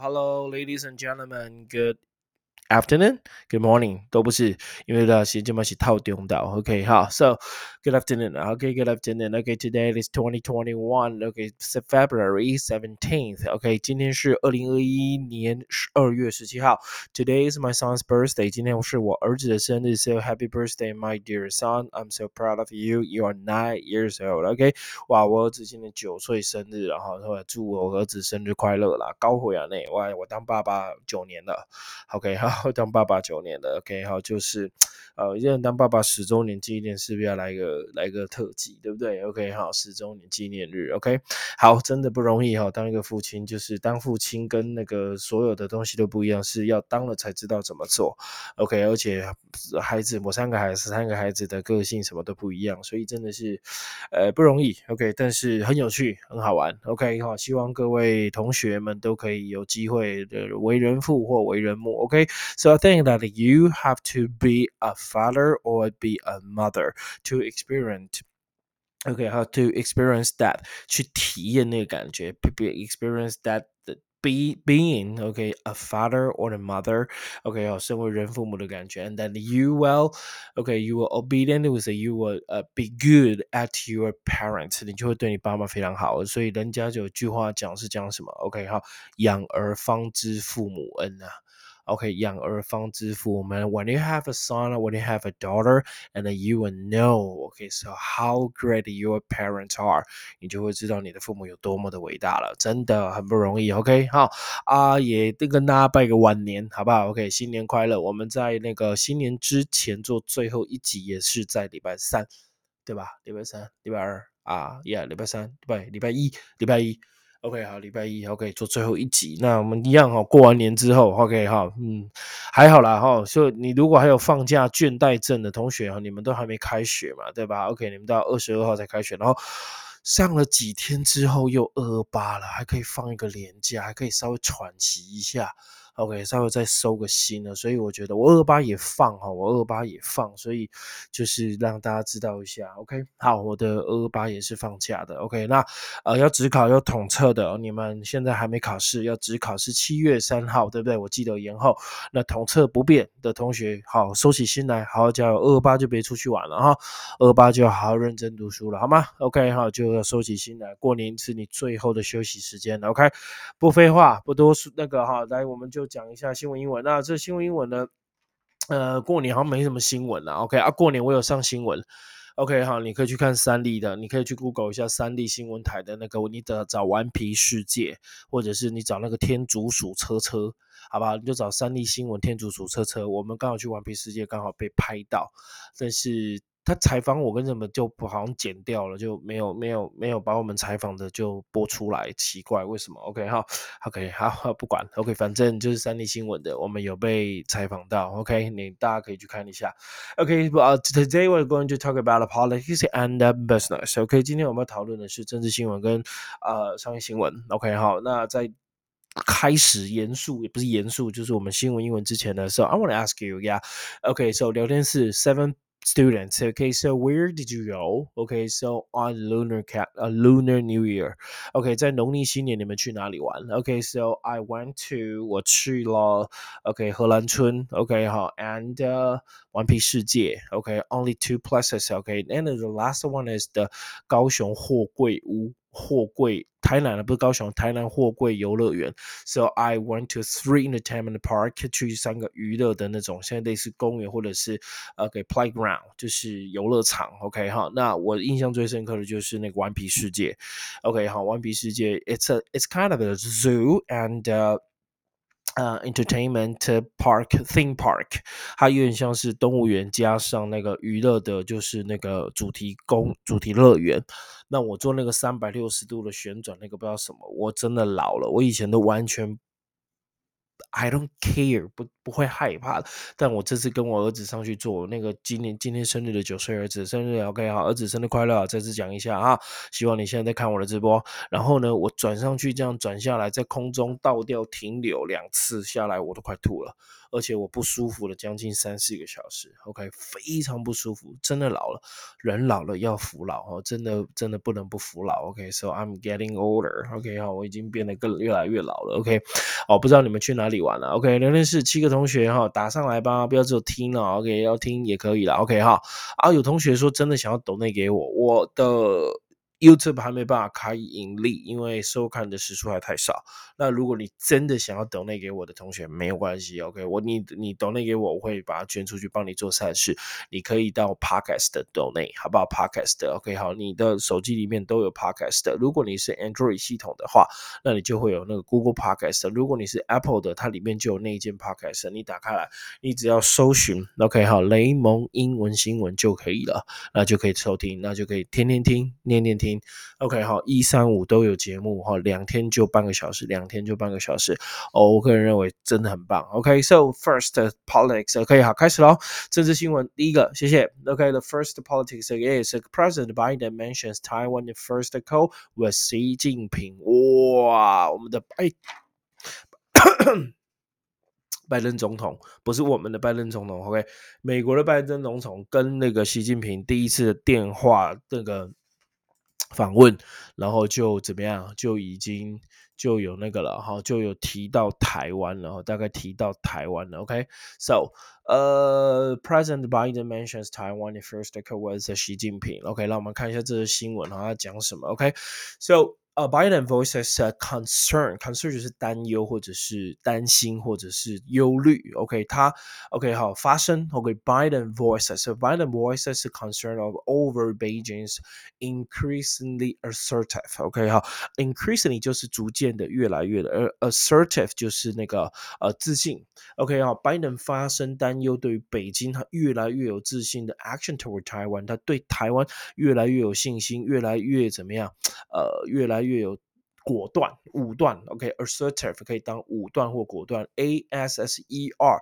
Hello, ladies and gentlemen. Good afternoon, good morning 都不是，因为呢时间嘛是套中到，OK 好，So good afternoon, OK good afternoon, OK today is 2021, OK February seventeenth, OK 今天是二零二一年十二月十七号，Today is my son's birthday，今天是我儿子的生日，So happy birthday, my dear son, I'm so proud of you, you are nine years old, OK 哇，我儿子今年九岁生日，然后说祝我儿子生日快乐啦，高回啊内，哇，我当爸爸九年了，OK 好。 当爸爸九年了，OK，好，就是，呃，现在当爸爸十周年纪念，是不是要来个来个特辑，对不对？OK，好，十周年纪念日，OK，好，真的不容易哈，当一个父亲，就是当父亲跟那个所有的东西都不一样，是要当了才知道怎么做，OK，而且孩子，我三个孩子，三个孩子的个性什么都不一样，所以真的是，呃，不容易，OK，但是很有趣，很好玩，OK，好，希望各位同学们都可以有机会的为人父或为人母，OK。So I think that you have to be a father or be a mother to experience. Okay, how to experience that 去体验那个感觉，be experience that be being okay a father or a mother okay 哦，身为人父母的感觉，and then you will okay you will obedient with you will uh, be good at your parents，你就会对你爸妈非常好。所以人家就有句话讲是讲什么？OK 哈，养儿方知父母恩啊。 OK，养儿方知父母。When you have a son or when you have a daughter, and you will know, OK, so how great your parents are，你就会知道你的父母有多么的伟大了，真的很不容易。OK，好啊，也跟大家拜个晚年，好不好？OK，新年快乐！我们在那个新年之前做最后一集，也是在礼拜三，对吧？礼拜三、礼拜二啊，Yeah，礼拜三、礼拜礼拜一、礼拜一。OK，好，礼拜一 OK 做最后一集，那我们一样哈，过完年之后 OK 哈，嗯，还好啦哈，所以你如果还有放假倦怠症的同学哈，你们都还没开学嘛，对吧？OK，你们到二十二号才开学，然后上了几天之后又二八了，还可以放一个年假，还可以稍微喘息一下。OK，稍微再收个心了，所以我觉得我二八也放哈，我二八也放，所以就是让大家知道一下。OK，好，我的二八也是放假的。OK，那呃要只考要统测的，你们现在还没考试，要只考是七月三号，对不对？我记得延后。那统测不变的同学，好收起心来，好好加油。二八就别出去玩了哈，二八就好好认真读书了，好吗？OK，好，就要收起心来，过年是你最后的休息时间了。OK，不废话，不多说，那个哈，来我们就。讲一下新闻英文。那这新闻英文呢？呃，过年好像没什么新闻了。OK 啊，过年我有上新闻。OK 好，你可以去看三立的，你可以去 Google 一下三立新闻台的那个，你的找顽皮世界，或者是你找那个天竺鼠车车，好吧？你就找三立新闻天竺鼠车车。我们刚好去顽皮世界，刚好被拍到，但是。他采访我跟什么就不好像剪掉了，就没有没有没有把我们采访的就播出来，奇怪为什么？OK 哈，OK 好 不管 OK，反正就是三立新闻的，我们有被采访到 OK，你大家可以去看一下 OK。呃，Today we're going to talk about the politics and business。OK，今天我们要讨论的是政治新闻跟呃商业新闻。OK 好，那在开始严肃也不是严肃，就是我们新闻英文之前的时候，I want to ask you，yeah，OK，so 聊天室 seven。students. Okay, so where did you go? Okay, so on lunar cat, a uh, lunar New Year. Okay, 在农历新年你们去哪里玩？Okay, so I went to 我去了 OK 荷兰村 OK 好 and uh, 顽皮世界 OK only two places OK and the last one is the 高雄货柜屋 货柜台南的不是高雄，台南货柜游乐园。So I went to three entertainment park，去三个娱乐的那种，现在类似公园或者是呃给 playground，就是游乐场。OK 哈，那我印象最深刻的就是那个顽皮世界。OK 好，顽皮世界，it's a it's kind of a zoo and、uh, 啊，entertainment park theme park，它有点像是动物园加上那个娱乐的，就是那个主题公主题乐园。那我做那个三百六十度的旋转，那个不知道什么，我真的老了，我以前都完全 I don't care，不不会害怕。但我这次跟我儿子上去做那个今年今天生日的九岁儿子生日，OK 好，儿子生日快乐！再次讲一下啊，希望你现在在看我的直播。然后呢，我转上去这样转下来，在空中倒吊停留两次下来，我都快吐了。而且我不舒服了将近三四个小时，OK，非常不舒服，真的老了，人老了要服老哦，真的真的不能不服老，OK，So I'm getting older，OK，好，我已经变得更越来越老了，OK，哦，不知道你们去哪里玩了，OK，聊天室七个同学哈，打上来吧，不要只有听了，OK，要听也可以了，OK 哈，啊，有同学说真的想要抖内给我，我的。YouTube 还没办法开盈利，因为收看的时数还太少。那如果你真的想要 donate 给我的同学，没有关系，OK，我你你 donate 给我，我会把它捐出去，帮你做善事。你可以到 Podcast 的 donate，好不好？Podcast，OK，好，你的手机里面都有 Podcast。如果你是 Android 系统的话，那你就会有那个 Google Podcast。如果你是 Apple 的，它里面就有那一件 Podcast。你打开来，你只要搜寻 OK，好，雷蒙英文新闻就可以了，那就可以收听，那就可以天天听，念念听。OK，好，一三五都有节目哈，两天就半个小时，两天就半个小时哦，我个人认为真的很棒。OK，so first politics，OK，好，开始喽。政治新闻第一个，谢谢。OK，the first politics is President Biden mentions Taiwan first call with Xi Jinping。哇，我们的拜拜登总统不是我们的拜登总统，OK，美国的拜登总统跟那个习近平第一次电话那个。访问，然后就怎么样，就已经就有那个了哈，就有提到台湾了，大概提到台湾了。OK，so，呃，present Biden mentions Taiwan first was Xi Jinping。OK，让我们看一下这个新闻哈，他讲什么？OK，so。呃，Biden voices a concern，concern 就是担忧或者是担心或者是忧虑。OK，他 OK 好发声。OK，Biden voices，Biden voices a concern of over Beijing's increasingly assertive。OK 好，increasingly 就是逐渐的、越来越的，而 assertive 就是那个呃自信。OK 好，Biden 发声担忧对于北京他越来越有自信的 action toward Taiwan，他对台湾越来越有信心，越来越怎么样？呃，越来越有果断、武断，OK，assertive 可以当武断或果断，A S S E R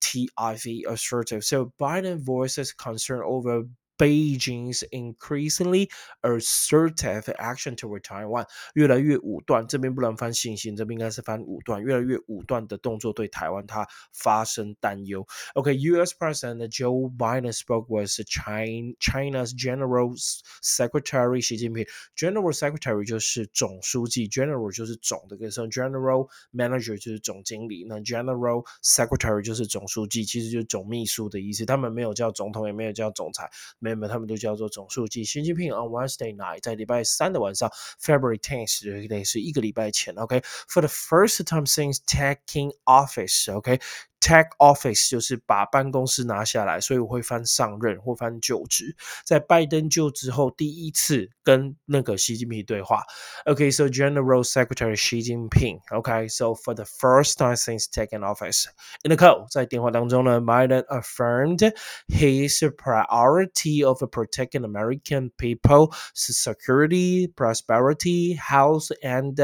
T I V assertive。So Biden voices concern over Beijing's increasingly assertive action toward Taiwan，越来越武断，这边不能翻信心，这边应该是翻武断，越来越武断的动作对台湾它发生担忧。OK，U.S. President Joe Biden spoke with China China's General Secretary Xi Jinping。General Secretary 就是总书记，General 就是总的，跟上 General Manager 就是总经理，那 General Secretary 就是总书记，其实就是总秘书的意思。他们没有叫总统，也没有叫总裁，没。 他们都叫做总书记。习近平 on Wednesday night，在礼拜三的晚上，February tenth，类似一个礼拜前，OK，for the first time since taking office，OK。Take office 就是把办公室拿下来，所以我会翻上任或翻就职。在拜登就职后，第一次跟那个习近平对话。OK，so General Secretary Xi Jinping。OK，so for the first time since taking office in the call，在电话当中呢，Biden affirmed his priority of protecting American people's security, prosperity, health, and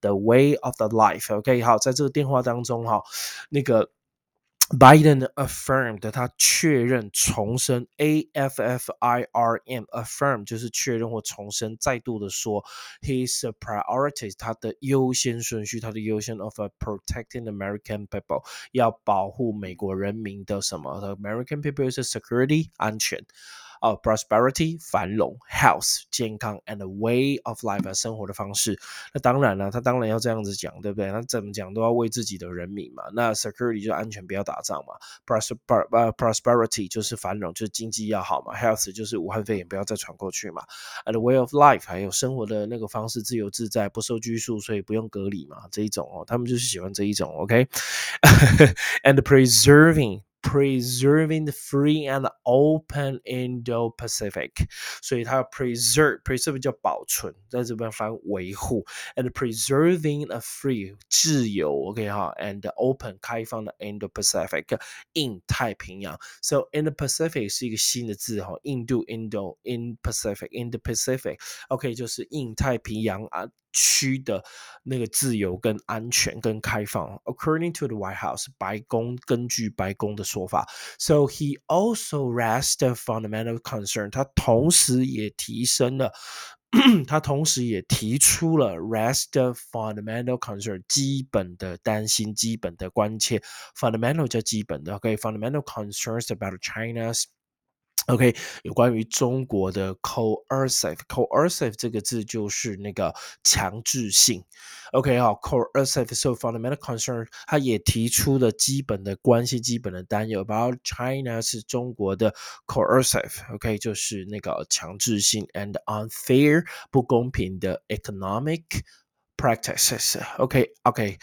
the way of the life。OK，好，在这个电话当中哈，那个。 Biden affirmed，他确认、重申，A F F I R M，affirm 就是确认或重申，再度的说，his priorities，他的优先顺序，他的优先 of protecting American people，要保护美国人民的什么？American people is security，安全。啊，prosperity 繁荣，health 健康，and way of life 生活的方式。那当然了，他当然要这样子讲，对不对？他怎么讲都要为自己的人民嘛。那 security 就安全，不要打仗嘛。prosperity 就是繁荣，就是经济要好嘛。health 就是武汉肺炎不要再传过去嘛。and way of life 还有生活的那个方式，自由自在，不受拘束，所以不用隔离嘛。这一种哦，他们就是喜欢这一种。OK，and preserving。preserving the free and open Indo-Pacific，所以它 preserve preserve 叫保存，在这边翻维护，and preserving a free 自由，OK 哈，and open 开放的 Indo-Pacific 印太平洋，so Indo-Pacific 是一个新的字哈，印度 Indo in Pacific Indo-Pacific，OK 就是印太平洋啊。 区的那个自由、跟安全、跟开放。According to the White House，白宫根据白宫的说法，So he also raised a fundamental concern。他同时也提升了。他同时也提出了 rest fundamental concern 基本的担心、基本的关切。fundamental 叫基本的，OK，fundamental concerns about China's OK，有关于中国的 coercive，coercive 这个字就是那个强制性。OK，好，coercive so fundamental concern，他也提出了基本的关系、基本的担忧。About China 是中国的 coercive，OK，就是那个强制性 and unfair 不公平的 economic practices。OK，OK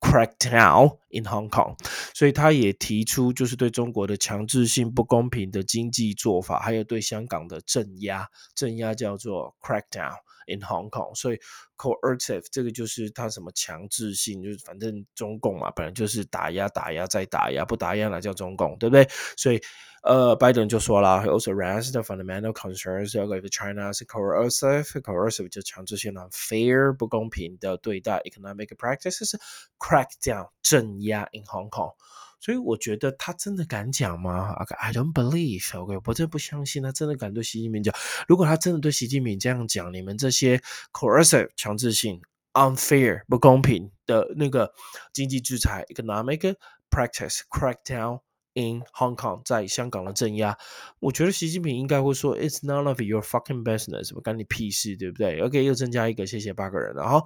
Crackdown in Hong Kong，所以他也提出就是对中国的强制性不公平的经济做法，还有对香港的镇压，镇压叫做 crackdown in Hong Kong。所以 coercive 这个就是它什么强制性，就是反正中共嘛，本来就是打压、打压再打压，不打压哪叫中共，对不对？所以。呃，拜登就说了，he also raised the fundamental concerns of China's coercive, coercive 就强制性的 fair 不公平的对待 economic practices, crackdown 镇压 in Hong Kong。所以我觉得他真的敢讲吗？I don't believe. OK，我真不相信他真的敢对习近平讲。如果他真的对习近平这样讲，你们这些 coercive 强制性、unfair 不公平的那个经济制裁 economic practice crackdown。in Hong Kong，在香港的镇压，我觉得习近平应该会说，It's none of your fucking business，不干你屁事，对不对？OK，又增加一个，谢谢八个人，然后，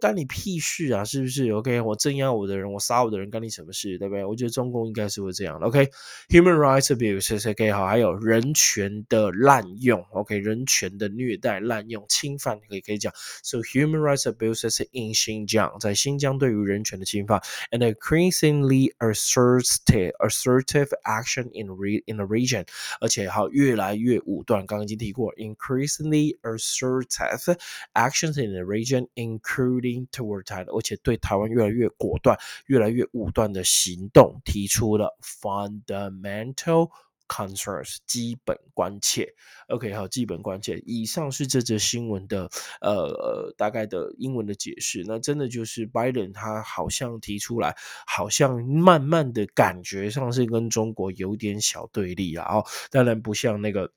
干你屁事啊，是不是？OK，我镇压我的人，我杀我的人，干你什么事，对不对？我觉得中共应该是会这样的。OK，human rights abuse，OK，好，还有人权的滥用，OK，人权的虐待、滥用、侵犯，可以可以讲。So human rights abuses in Xinjiang，在新疆对于人权的侵犯，and increasingly assertive assert action in re in the region，而且还越来越武断。刚刚已经提过，increasingly assertive actions in the region, including toward Taiwan，而且对台湾越来越果断、越来越武断的行动，提出了 fundamental。Concerns 基本关切，OK，好，基本关切。以上是这则新闻的呃大概的英文的解释。那真的就是 Biden 他好像提出来，好像慢慢的感觉上是跟中国有点小对立啊哦。当然不像那个。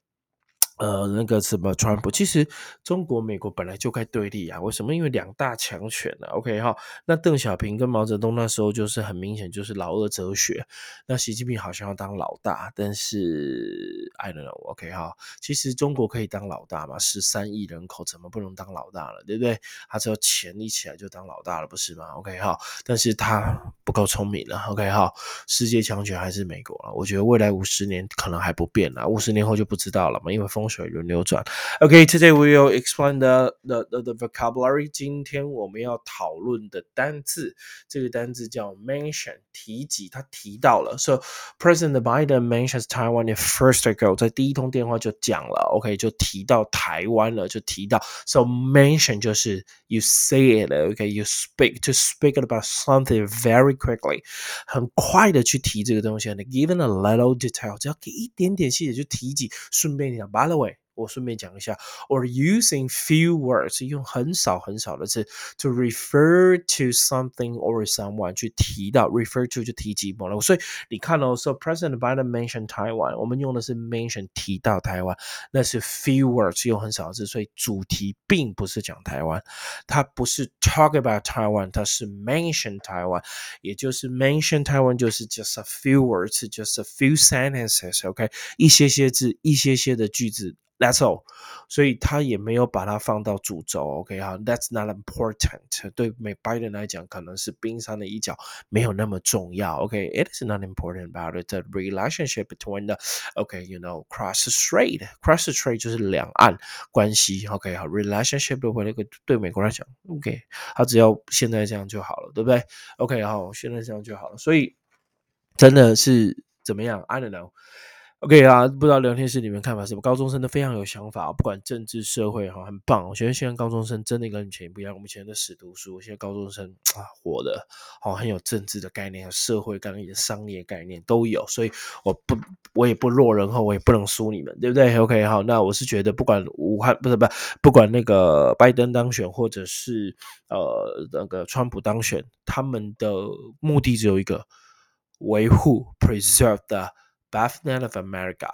呃，那个什么川普，其实中国、美国本来就该对立啊。为什么？因为两大强权啊。OK 哈，那邓小平跟毛泽东那时候就是很明显就是老二哲学。那习近平好像要当老大，但是 I don't know。OK 哈，其实中国可以当老大嘛？十三亿人口怎么不能当老大了？对不对？他只要钱一起来就当老大了，不是吗？OK 哈，但是他不够聪明了。OK 哈，世界强权还是美国了。我觉得未来五十年可能还不变了，五十年后就不知道了嘛，因为风。水轮流转。Okay, today we will explain the the the, the vocabulary. 今天我们要讨论的单字，这个单字叫 mention，提及，他提到了。So President Biden mentions Taiwan in first ago，在第一通电话就讲了。OK，就提到台湾了，就提到。So mention 就是 you say it. Okay, you speak to speak about something very quickly，很快的去提这个东西。And given a little detail，只要给一点点细节就提及，顺便讲。By the way。 我顺便讲一下，or using few words，用很少很少的字，to refer to something or someone 去提到，refer to 就提及某了。所以你看哦，so President Biden mentioned Taiwan，我们用的是 mention 提到台湾，那是 few words 用很少的字，所以主题并不是讲台湾，它不是 talk about Taiwan，它是 mention Taiwan，也就是 mention Taiwan 就是 just a few words，just a few sentences，OK，一些些字，一些些的句子。 That's all，所以他也没有把它放到主轴。OK 哈，That's not important。对美拜登来讲，可能是冰山的一角，没有那么重要。OK，it is not important about the relationship between the OK，you know cross strait cross strait 就是两岸关系。OK 好，relationship 的话，那个对美国来讲，OK，他只要现在这样就好了，对不对？OK 好，现在这样就好了。所以真的是怎么样？I don't know。OK 啊，不知道聊天室里面看法是什么？高中生都非常有想法，不管政治社会哈，很棒。我觉得现在高中生真的跟以前不一样，我们以前的死读书，现在高中生啊，活的好很有政治的概念，有社会概念、商业概念都有。所以我不，我也不落人后，我也不能输你们，对不对？OK，好，那我是觉得不管武汉不是不不管那个拜登当选，或者是呃那个川普当选，他们的目的只有一个，维护 preserve 的。Bethlehem of America，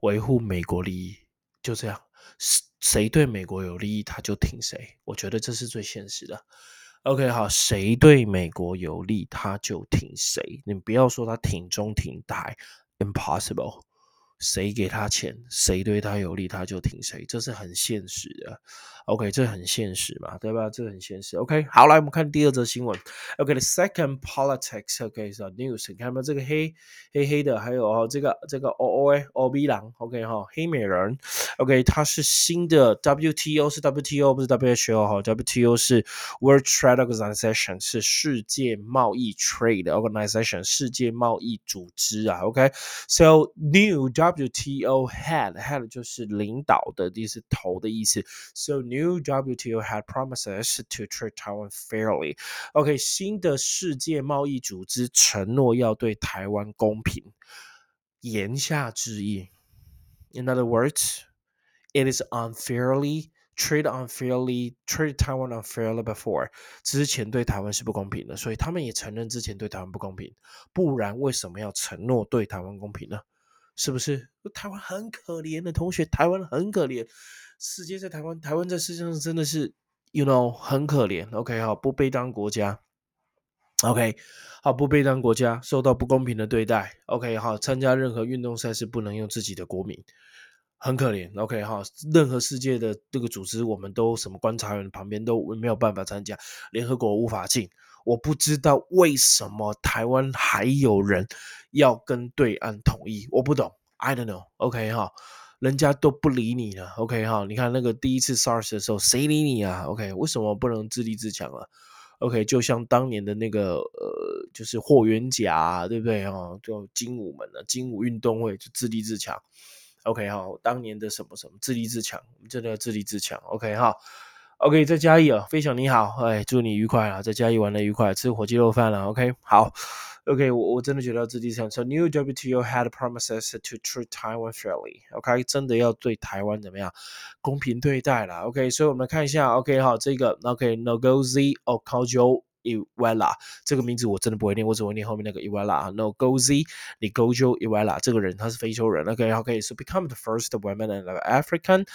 维护美国利益，就这样，谁对美国有利益，他就挺谁。我觉得这是最现实的。OK，好，谁对美国有利，他就挺谁。你不要说他挺中挺台，impossible。谁给他钱，谁对他有利，他就挺谁，这是很现实的。OK，这很现实嘛，对吧？这很现实。OK，好，来我们看第二则新闻。OK，the second politics。OK，是 news。你看到这个黑黑黑的，还有哦，这个这个 O O A O B 狼。OK 哈，黑美人。OK，它是新的 WTO，是 WTO 不是 WHO 哈，WTO 是 World Trade Organization，是世界贸易 Trade Organization，世界贸易组织啊。OK，so new WTO head head 就是领导的意思，头的意思。So WTO head promises to treat Taiwan fairly. OK，新的世界贸易组织承诺要对台湾公平。言下之意，in other words, it is unfairly treat unfairly treat Taiwan unfairly before 之前对台湾是不公平的，所以他们也承认之前对台湾不公平，不然为什么要承诺对台湾公平呢？ 是不是？台湾很可怜的同学，台湾很可怜。世界在台湾，台湾在世界上真的是，you know，很可怜。OK，好，不被当国家。OK，好，不被当国家，受到不公平的对待。OK，好，参加任何运动赛事不能用自己的国民，很可怜。OK，好，任何世界的这个组织，我们都什么观察员旁边都没有办法参加，联合国无法进。我不知道为什么台湾还有人要跟对岸统一，我不懂，I don't know。OK 哈，人家都不理你了。OK 哈，你看那个第一次 SARS 的时候，谁理你啊？OK，为什么不能自立自强啊？OK，就像当年的那个呃，就是霍元甲，对不对啊？就精武门的精武运动会就自立自强。OK 哈，当年的什么什么自立自强，我们真的要自立自强。OK 哈。OK，在嘉义啊，飞翔你好，哎，祝你愉快啊，在嘉义玩的愉快，吃火鸡肉饭了。OK，好，OK，我我真的觉得自己想说。New WTO had promises to treat Taiwan fairly。OK，真的要对台湾怎么样公平对待了。OK，所以我们看一下，OK，好，这个 OK，Ngozi Okonjo。Iwala 这个名字我真的不会念，我只会念后面那个 Iwala。Nogozi Ngozi Iwala 这个人他是非洲人。OK，OK，so become the first woman and African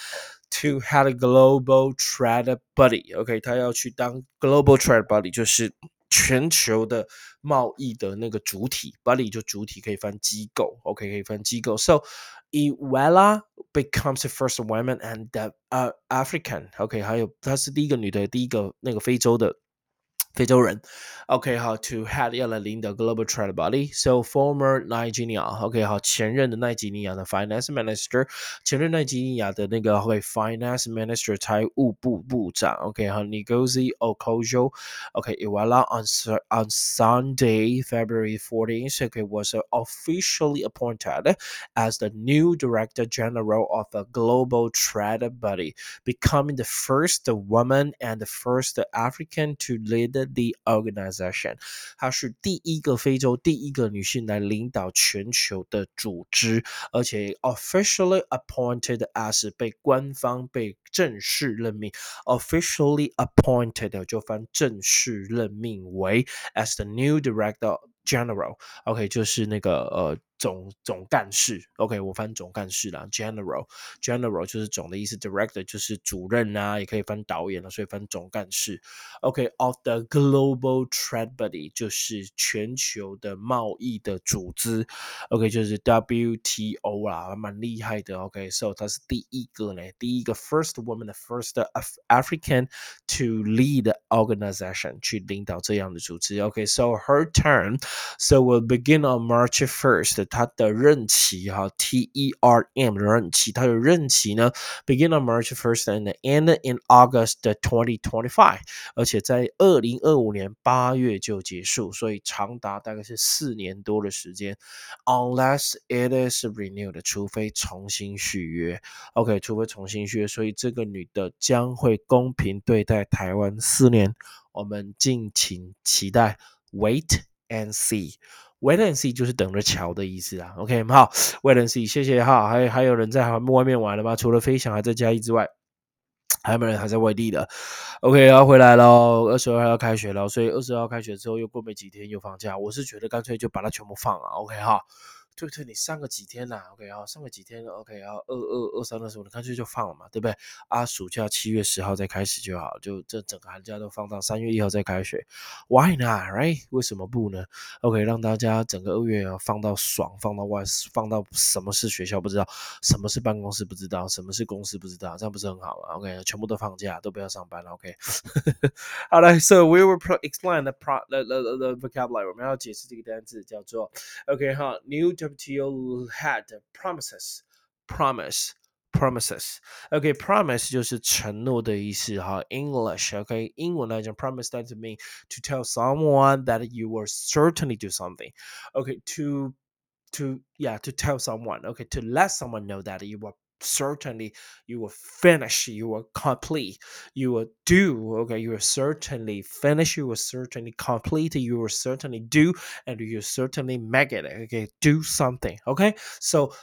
to have a global trade buddy。OK，他要去当 global trade buddy，就是全球的贸易的那个主体。buddy 就主体可以翻机构，OK 可以翻机构。So Iweala becomes the first woman and the 呃 African。OK，还有她是第一个女的，第一个那个非洲的。 非洲人，OK 好，to head 要来领导 global trade body，so former Nigeria，OK 好，前任的奈及利亚的 finance minister，前任奈及利亚的那个会 finance minister 财务部部长，OK 好，Ngozi Okonjo，OK，Iweala on on Sunday February 14th，OK was officially appointed as the new director general of a global trade body, becoming the first woman and the first African to lead the The organization，她是第一个非洲第一个女性来领导全球的组织，而且 officially appointed as 被官方被正式任命，officially appointed 就翻正式任命为 as the new director general，OK 就是那个呃。总总干事，OK，我翻总干事啦，General，General 就是总的意思，Director 就是主任啊，也可以翻导演了，所以翻总干事，OK，of the Global Trade Body 就是全球的贸易的组织，OK，就是 WTO 啦，蛮厉害的，OK，So 她是第一个呢，第一个 First woman，the first African to lead organization 去领导这样的组织，OK，So her turn，So will begin on March first。它的任期哈，T E R M 的任期，它的任期呢，begin on March first and end in August twenty twenty five，而且在二零二五年八月就结束，所以长达大概是四年多的时间，unless it is renewed，除非重新续约，OK，除非重新续约，所以这个女的将会公平对待台湾四年，我们敬请期待，wait。and see。Wait and see 就是等着瞧的意思啊。OK，好，Wait and see，谢谢哈。还还有人在外面玩了吗？除了飞翔还在嘉义之外，还有没有人还在外地的？OK，要回来喽，二十二号要开学了，所以二十二号开学之后又过没几天又放假。我是觉得干脆就把它全部放了。OK 哈。对不对，你上个几天啦？OK 啊，上个几天，OK 啊，二二二三的时候，你干脆就放了嘛，对不对？啊，暑假七月十号再开始就好，就这整个寒假都放到三月一号再开学，Why not? Right？为什么不呢？OK，让大家整个二月啊放到爽，放到外，放到什么是学校不知道，什么是办公室不知道，什么是公司不知道，这样不是很好吗？OK，全部都放假，都不要上班了。OK，好了，So we will explain the pro the the the vocabulary，我们要解释这个单词叫做 OK 哈，new。WTO had promises, promise, promises. OK, promise 就是承诺的意思哈。English OK，英文来讲，promise that to mean to tell someone that you will certainly do something. OK, to to yeah to tell someone. OK, to let someone know that you will certainly you will finish you will complete you will do okay you will certainly finish you will certainly complete you will certainly do and you certainly make it okay do something okay? So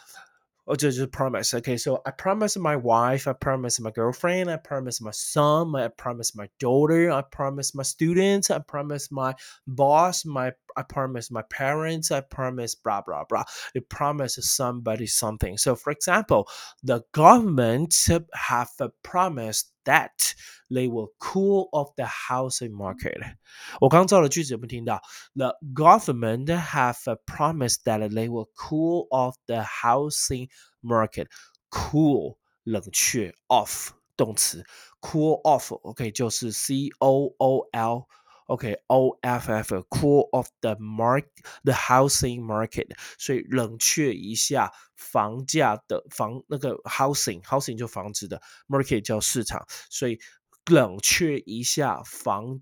Oh, or just, just promise. Okay, so I promise my wife, I promise my girlfriend, I promise my son, I promise my daughter, I promise my students, I promise my boss, my I promise my parents, I promise blah blah blah. You promise somebody something. So for example, the government have promised that they will cool off the housing market. 我刚造的句子有没有听到？The government have promised that they will cool off the housing market. Cool 冷却，off 动词，cool off，OK、okay, 就是 C O O L。OK O F F cool off the mark the housing market，所以冷却一下房价的房那个 housing housing 就房子的 market 叫市场，所以 冷却一下房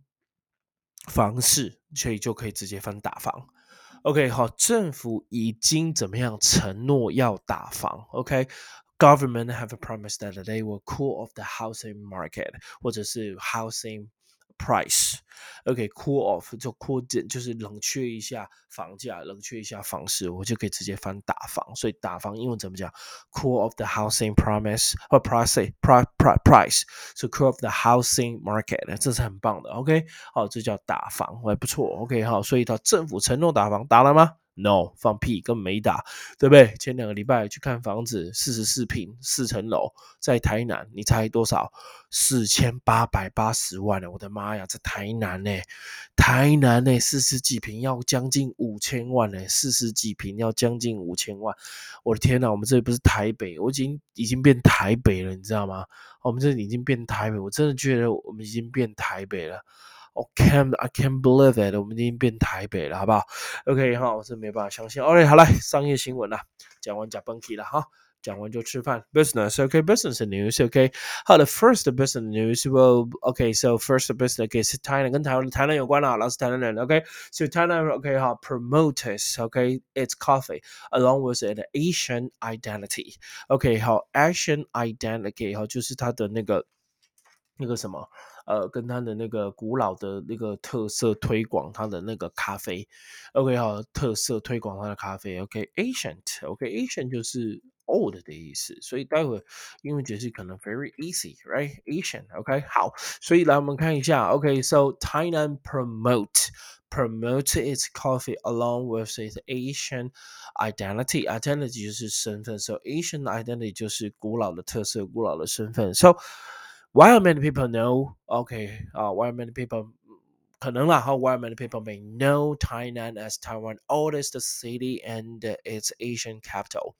房市，所以就可以直接翻打房。OK 好，政府已经怎么样承诺要打房？OK。Government have promised that they will cool off the housing market，或者是 housing price。OK，cool off 就 cool 就是冷却一下房价，冷却一下房市，我就可以直接翻打房。所以打房英文怎么讲？Cool off the housing promise 或 price price price，是 cool off the housing market，这是很棒的。OK，好，这叫打房，还不错。OK，好，所以它政府承诺打房，打了吗？No，放屁，根本没打，对不对？前两个礼拜去看房子，四十四平，四层楼，在台南，你猜多少？四千八百八十万呢！我的妈呀，在台南呢，台南呢，四十几平要将近五千万呢，四十几平要将近五千万，我的天呐，我们这里不是台北，我已经已经变台北了，你知道吗？我们这里已经变台北，我真的觉得我们已经变台北了。我 can't I can't believe it，我们已经变台北了，好不好？OK 哈，我是没办法相信。OK，好来，商业新闻啦，讲完讲 Bunky 了哈，讲完就吃饭。Business OK，business news OK。好的，first business news well OK，so first business OK 是台南跟台湾台南有关啦，老师台南人 OK，so 台南 OK 哈，promotes OK its coffee along with an Asian identity OK 好，Asian identity 哈，就是它的那个 那个什么。呃，跟它的那个古老的那个特色推广它的那个咖啡，OK 好，特色推广它的咖啡，OK，ancient，OK，ancient 就是 old 的意思，所以待会英文解释可能 very easy，right？ancient，OK，好，所以来我们看一下，OK，so Tainan promote promote its coffee along with its Asian identity，identity 就是身份，so Asian identity 就是古老的特色，古老的身份，so while many people know, okay, uh, while many people 可能啦，how while many people may know Tainan as Taiwan's oldest city and its Asian capital.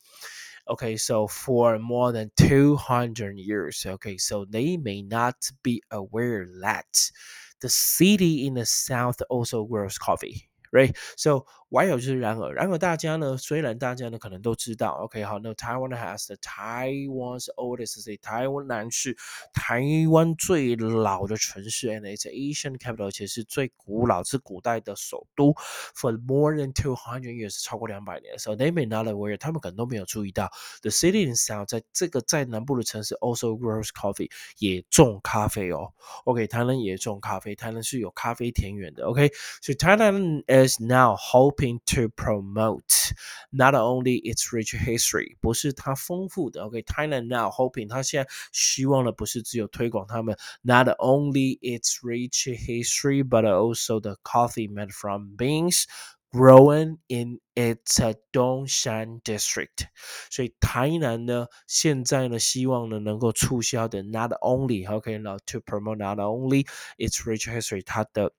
Okay, so for more than 200 years, okay, so they may not be aware that the city in the south also grows coffee right? So why 就是然而，然而大家呢，虽然大家呢可能都知道，OK，好，那 Taiwan has the Taiwan's oldest city，台湾南是台湾最老的城市，and it's Asian capital，而且是最古老，是古代的首都，for more than two hundred years，超过两百年。So they may not aware，他们可能都没有注意到，the city in south，在这个在南部的城市 also grows coffee，也种咖啡哦。OK，台南也种咖啡，台南是有咖啡田园的。OK，所以 Thailand is now hoping to promote not only its rich history，不是它丰富的。OK，Thailand、okay, now hoping 它现在希望的不是只有推广他们 not only its rich history, but also the coffee made from beans growing in its 东山 district。所以台南呢，现在呢，希望呢能够促销的 not only OK 了 to promote not only its rich history，它的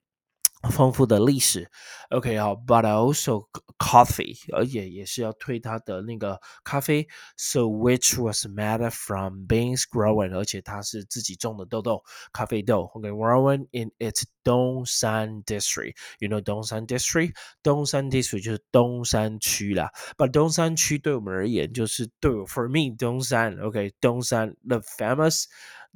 丰富的历史，OK 好，but also coffee，而且也是要推它的那个咖啡，so which was made from beans grown，而且它是自己种的豆豆，咖啡豆，OK，grown in its 东山 district，you know 东山 district，东山 district 就是东山区啦，but 东山区对我们而言就是对，for me 东山，OK，东山 the famous。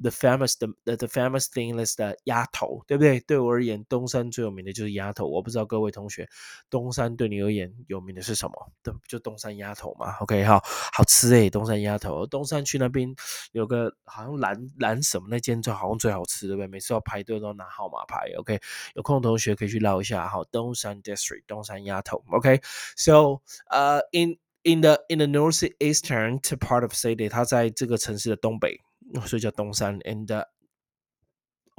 The famous the the famous thing is 的鸭头，对不对？对我而言，东山最有名的就是鸭头。我不知道各位同学，东山对你而言有名的是什么？对，就东山鸭头嘛。OK，好，好吃诶，东山鸭头。东山区那边有个好像蓝蓝什么那间最好像最好吃，对不对？每次要排队都拿号码牌。OK，有空同学可以去捞一下。好，东山 district 东山鸭头。OK，so 呃，in in the in the northeastern part of city，它在这个城市的东北。所以叫东山，end uh,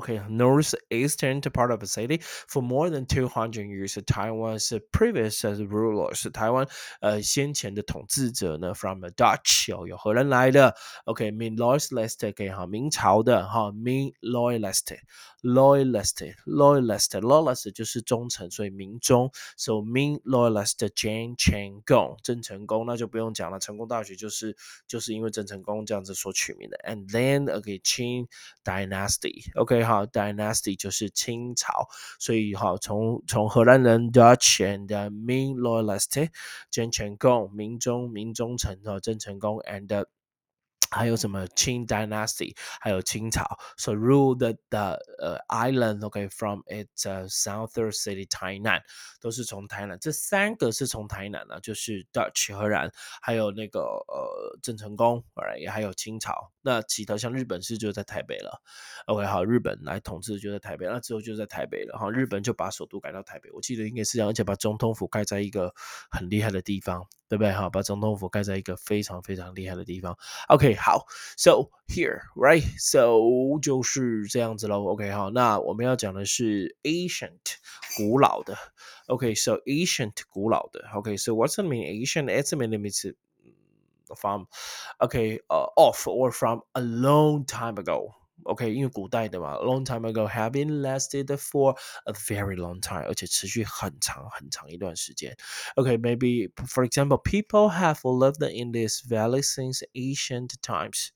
okay, northeastern part of the city for more than 200 years. Taiwan's previous rulers, 台湾呃先前的统治者呢，from the Dutch 哦，有荷兰来的，OK, Ming loyalist 可以哈，明朝的哈，Ming loyalist。loyalist loyalist loyalist 就是忠诚，所以明忠。So mean loyalist Jane Chen Gong 郑成功，那就不用讲了。成功大学就是就是因为郑成功这样子所取名的。And then OK Qing Dynasty，OK 好，Dynasty 就是清朝，所以好从从荷兰人 Dutch and Ming loyalist Jane Chen Gong 明忠明忠诚哦郑成功 and 还有什么 Qing Dynasty，还有清朝，so ruled the 呃 island，OK，from its southern city 台南，都是从台南，这三个是从台南呢，就是 Dutch 荷兰，还有那个呃郑成功，也还有清朝。那其他像日本是就在台北了，OK，好，日本来统治就在台北，那之后就在台北了，哈，日本就把首都改到台北，我记得应该是这样，而且把总统府盖在一个很厉害的地方。对不对？哈，把总统府盖在一个非常非常厉害的地方。OK，好，So here, right? So 就是这样子喽。OK，好，那我们要讲的是 ancient 古老的。OK，so ancient 古老的。OK，so what's the mean ancient? It's means from okay, uh, off or from a long time ago. OK，因为古代的嘛，long time ago have been lasted for a very long time，而且持续很长很长一段时间。OK，maybe、okay, for example, people have lived in this valley since ancient times。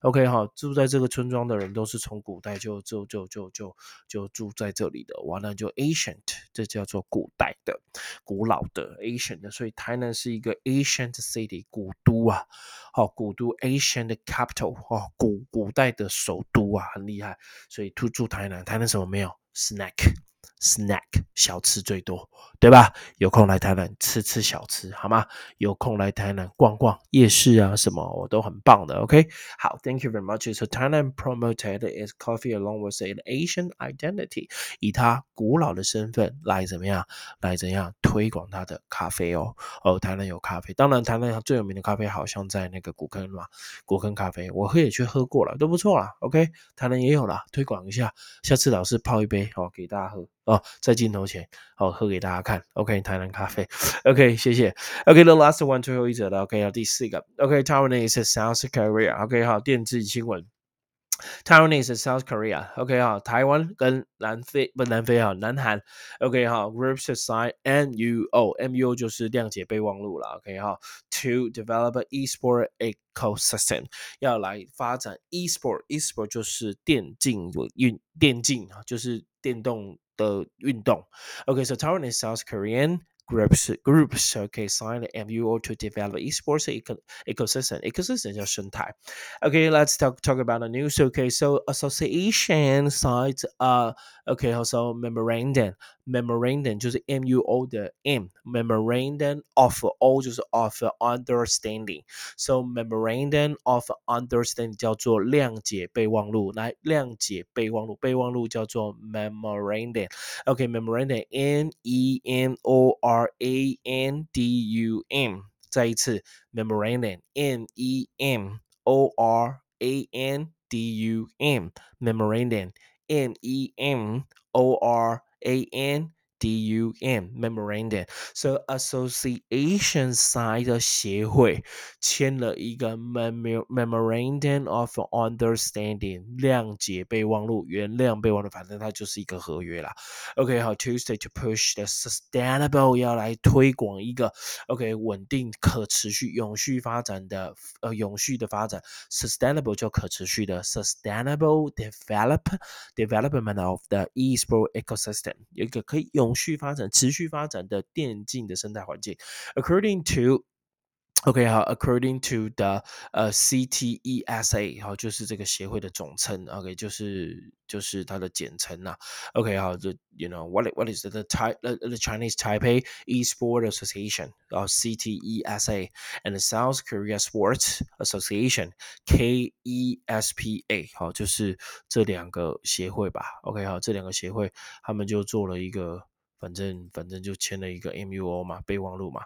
OK 哈，住在这个村庄的人都是从古代就就就就就就住在这里的，完了就 ancient，这叫做古代的、古老的 ancient，所以台南是一个 ancient city 古都啊，好古都 ancient capital 哦，古古代的首都啊，很厉害，所以住住台南，台南什么没有？Snack。Snack 小吃最多，对吧？有空来台南吃吃小吃，好吗？有空来台南逛逛夜市啊，什么我都很棒的。OK，好，Thank you very much. So Thailand promoted its coffee along with an Asian identity，以它古老的身份来怎么样？来怎样推广它的咖啡哦？哦，台南有咖啡，当然台南最有名的咖啡好像在那个古坑嘛，古坑咖啡，我喝也去喝过了，都不错啦。OK，台南也有啦，推广一下，下次老师泡一杯哦，给大家喝。哦，在镜头前，好喝给大家看。OK，台南咖啡。OK，谢谢。OK，the last one 最后一则了。OK，第四个。OK，Taiwan is South Korea。OK，好，电子新闻。Taiwan is South Korea。OK，好，台湾跟南非不南非哈，南韩。OK，好，Groups assign MUO，MUO 就是谅解备忘录了。OK，好，to develop e-sport ecosystem，要来发展 e-sport，e-sport 就是电竞运电竞啊，就是电动。的运动。Okay, so Taiwan is South Korean groups groups okay signed an MUO to develop esports eco ecosystem ecosystem 叫生态 okay let's talk talk about the news okay so association signed uh okay also memorandum memorandum 就是 MUO 的 M memorandum of O 就是 of understanding so memorandum of understanding 叫做谅解备忘录来谅解备忘录备忘录叫做 memorandum OK memorandum M E M O R A N D U M 再一次 memorandum M E M O R A N D U M memorandum M E M O R a N D U M memorandum。So association side 的协会签了一个 memorandum of understanding 谅解备忘录，原谅备忘录，反正它就是一个合约啦。OK，好，Tuesday to push the sustainable 要来推广一个 OK 稳定、可持续、永续发展的呃永续的发展，sustainable 就可持续的 sustainable develop development of the e-sport ecosystem 有一个可以 永续发展、持续发展的电竞的生态环境。According to OK 好，according to the 呃 CTESA 好，就是这个协会的总称，OK 就是就是它的简称呐。OK 好，这 you know what what is the the the Chinese Taipei Esport Association 然后 CTESA and the South Korea Sports Association KESPA 好，就是这两个协会吧。OK 好，这两个协会他们就做了一个，反正反正就签了一个 MUO 嘛，备忘录嘛。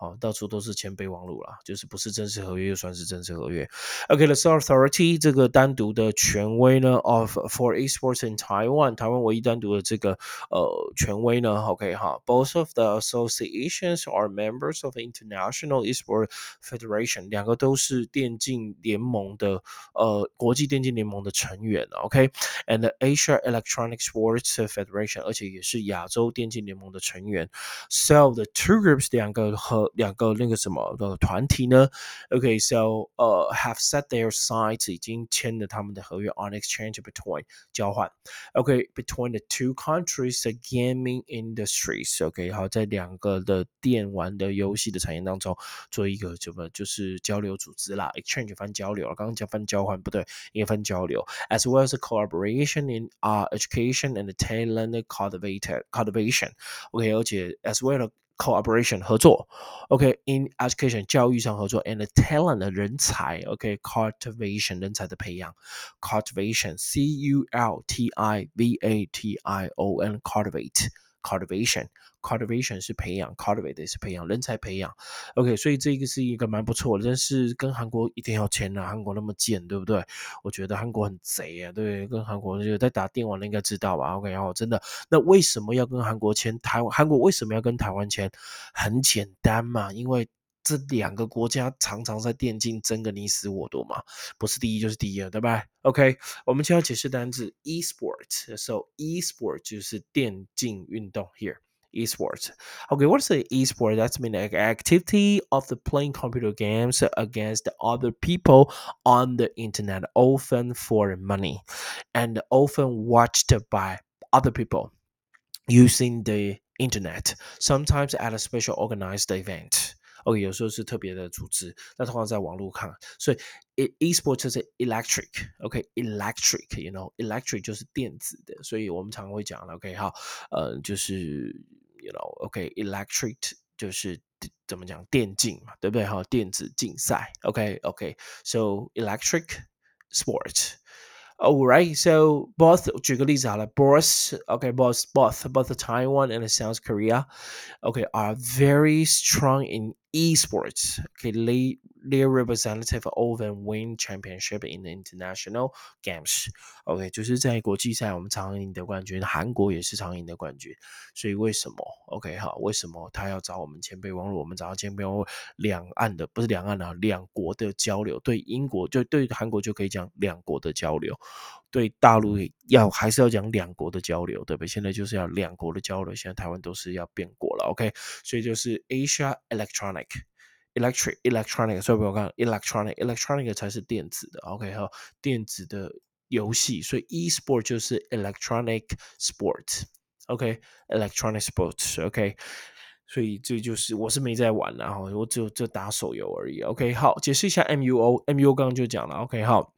好，到处都是签备忘录啦，就是不是正式合约又算是正式合约。OK，the、okay, authority 这个单独的权威呢，of for esports in Taiwan，台湾唯一单独的这个呃权威呢，OK 哈，both of the associations are members of the International Esport Federation，两个都是电竞联盟的呃国际电竞联盟的成员，OK，and、Asia Electronic Sports Federation，而且也是亚洲电竞联盟的成员。So the two groups 两个和两个那个什么的团体呢？OK，so 呃、uh,，have set their sides 已经签了他们的合约 on exchange between 交换。OK，between、okay, the two countries the gaming industries。OK，好，在两个的电玩的游戏的产业当中做一个什么就是交流组织啦，exchange 翻交流了，刚刚讲翻交换不对，应该翻交流，as well as a collaboration in uh education and talent cultivation cultivation。OK，而且 as well cooperation 合作，OK，in education 教育上合作，and talent 的人才，OK，cultivation 人才的培养，cultivation，C U L T I V A T I O N cultivate cultivation。是培养，cultivate 是培养人才培养。OK，所以这个是一个蛮不错的，但是跟韩国一定要签啊，韩国那么贱，对不对？我觉得韩国很贼啊，对，跟韩国就在打电玩的应该知道吧？OK，然后真的，那为什么要跟韩国签？台湾韩国为什么要跟台湾签？很简单嘛，因为这两个国家常常在电竞争个你死我活嘛，不是第一就是第二，对吧？OK，我们就要解释单字 e-sport，so e-sport 就是电竞运动 here。esports. Okay, what's the esport? That's mean like activity of the playing computer games against other people on the internet, often for money, and often watched by other people using the internet, sometimes at a special organized event. OK，有时候是特别的组织，那通常在网络看，所以 e-sport 就是 electric，OK，electric，you know，electric 就是电子的，所以我们常常会讲了，OK，好，呃，就是 you know，OK，electric 就是怎么讲电竞嘛，对不对？哈，电子竞赛，OK，OK，so electric sport。All right, so both 举个例子好了，both okay, both both both Taiwan and South Korea, okay, are very strong in esports. Okay, they representative often win championship in the international games. OK，就是在国际赛我们常赢得冠军，韩国也是常赢得冠军。所以为什么？OK 好，为什么他要找我们前辈王络？我们找到前辈网络，两岸的不是两岸的，两国的交流。对英国就对韩国就可以讲两国的交流，对大陆要还是要讲两国的交流，对不对？现在就是要两国的交流。现在台湾都是要变国了，OK，所以就是 Asia Electronic。electric electronic，所以我看 electronic electronic 才是电子的，OK 哈，电子的游戏，所以 e-sport 就是 electronic sport，OK electronic sports，OK。所以这就是我是没在玩，然后我只有就打手游而已。OK，好，解释一下 MUO，MUO 刚刚就讲了。OK，好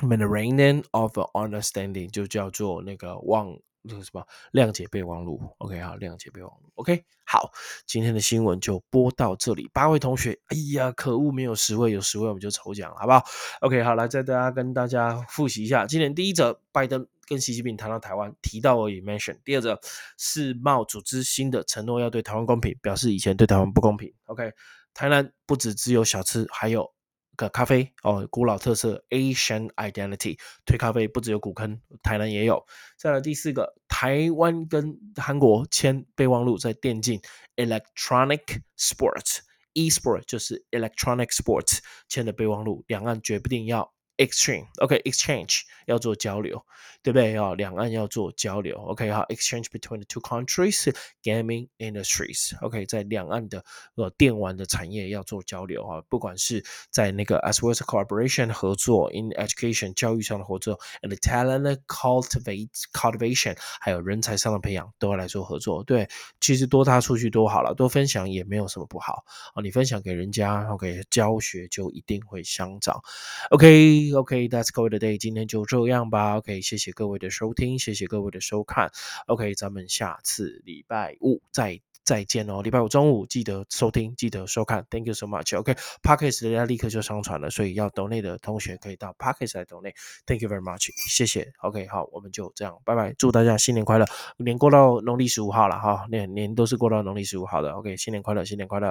，Memorandum of Understanding 就叫做那个忘。那个什么谅解备忘录，OK 好，谅解备忘录，OK 好，今天的新闻就播到这里。八位同学，哎呀，可恶，没有十位，有十位我们就抽奖了，好不好？OK 好，来再大家跟大家复习一下。今年第一则，拜登跟习近平谈到台湾，提到而已，mention。第二则，世贸组织新的承诺要对台湾公平，表示以前对台湾不公平。OK，台南不止只有小吃，还有。个咖啡哦，古老特色 Asian Identity 推咖啡不只有古坑，台南也有。再来第四个，台湾跟韩国签备忘录，在电竞 Electronic Sports，eSport 就是 Electronic Sports 签的备忘录，两岸绝不定要。exchange，OK，exchange 要做交流，对不对？要两岸要做交流，OK，好，exchange between the two countries gaming industries，OK，在两岸的呃电玩的产业要做交流啊，不管是在那个 as well as cooperation 合作，in education 教育上的合作，and talent cultivate cultivation 还有人才上的培养都要来做合作。对，其实多踏出去多好了，多分享也没有什么不好啊。你分享给人家，OK，教学就一定会相长，OK。OK，That's go the day，今天就这样吧。OK，谢谢各位的收听，谢谢各位的收看。OK，咱们下次礼拜五再再见哦。礼拜五中午记得收听，记得收看。Thank you so much。OK，Pockets 人家立刻就上传了，所以要岛内的同学可以到 Pockets 来岛内。Thank you very much，谢谢。OK，好，我们就这样，拜拜。祝大家新年快乐，年过到农历十五号了哈，年年都是过到农历十五号的。OK，新年快乐，新年快乐。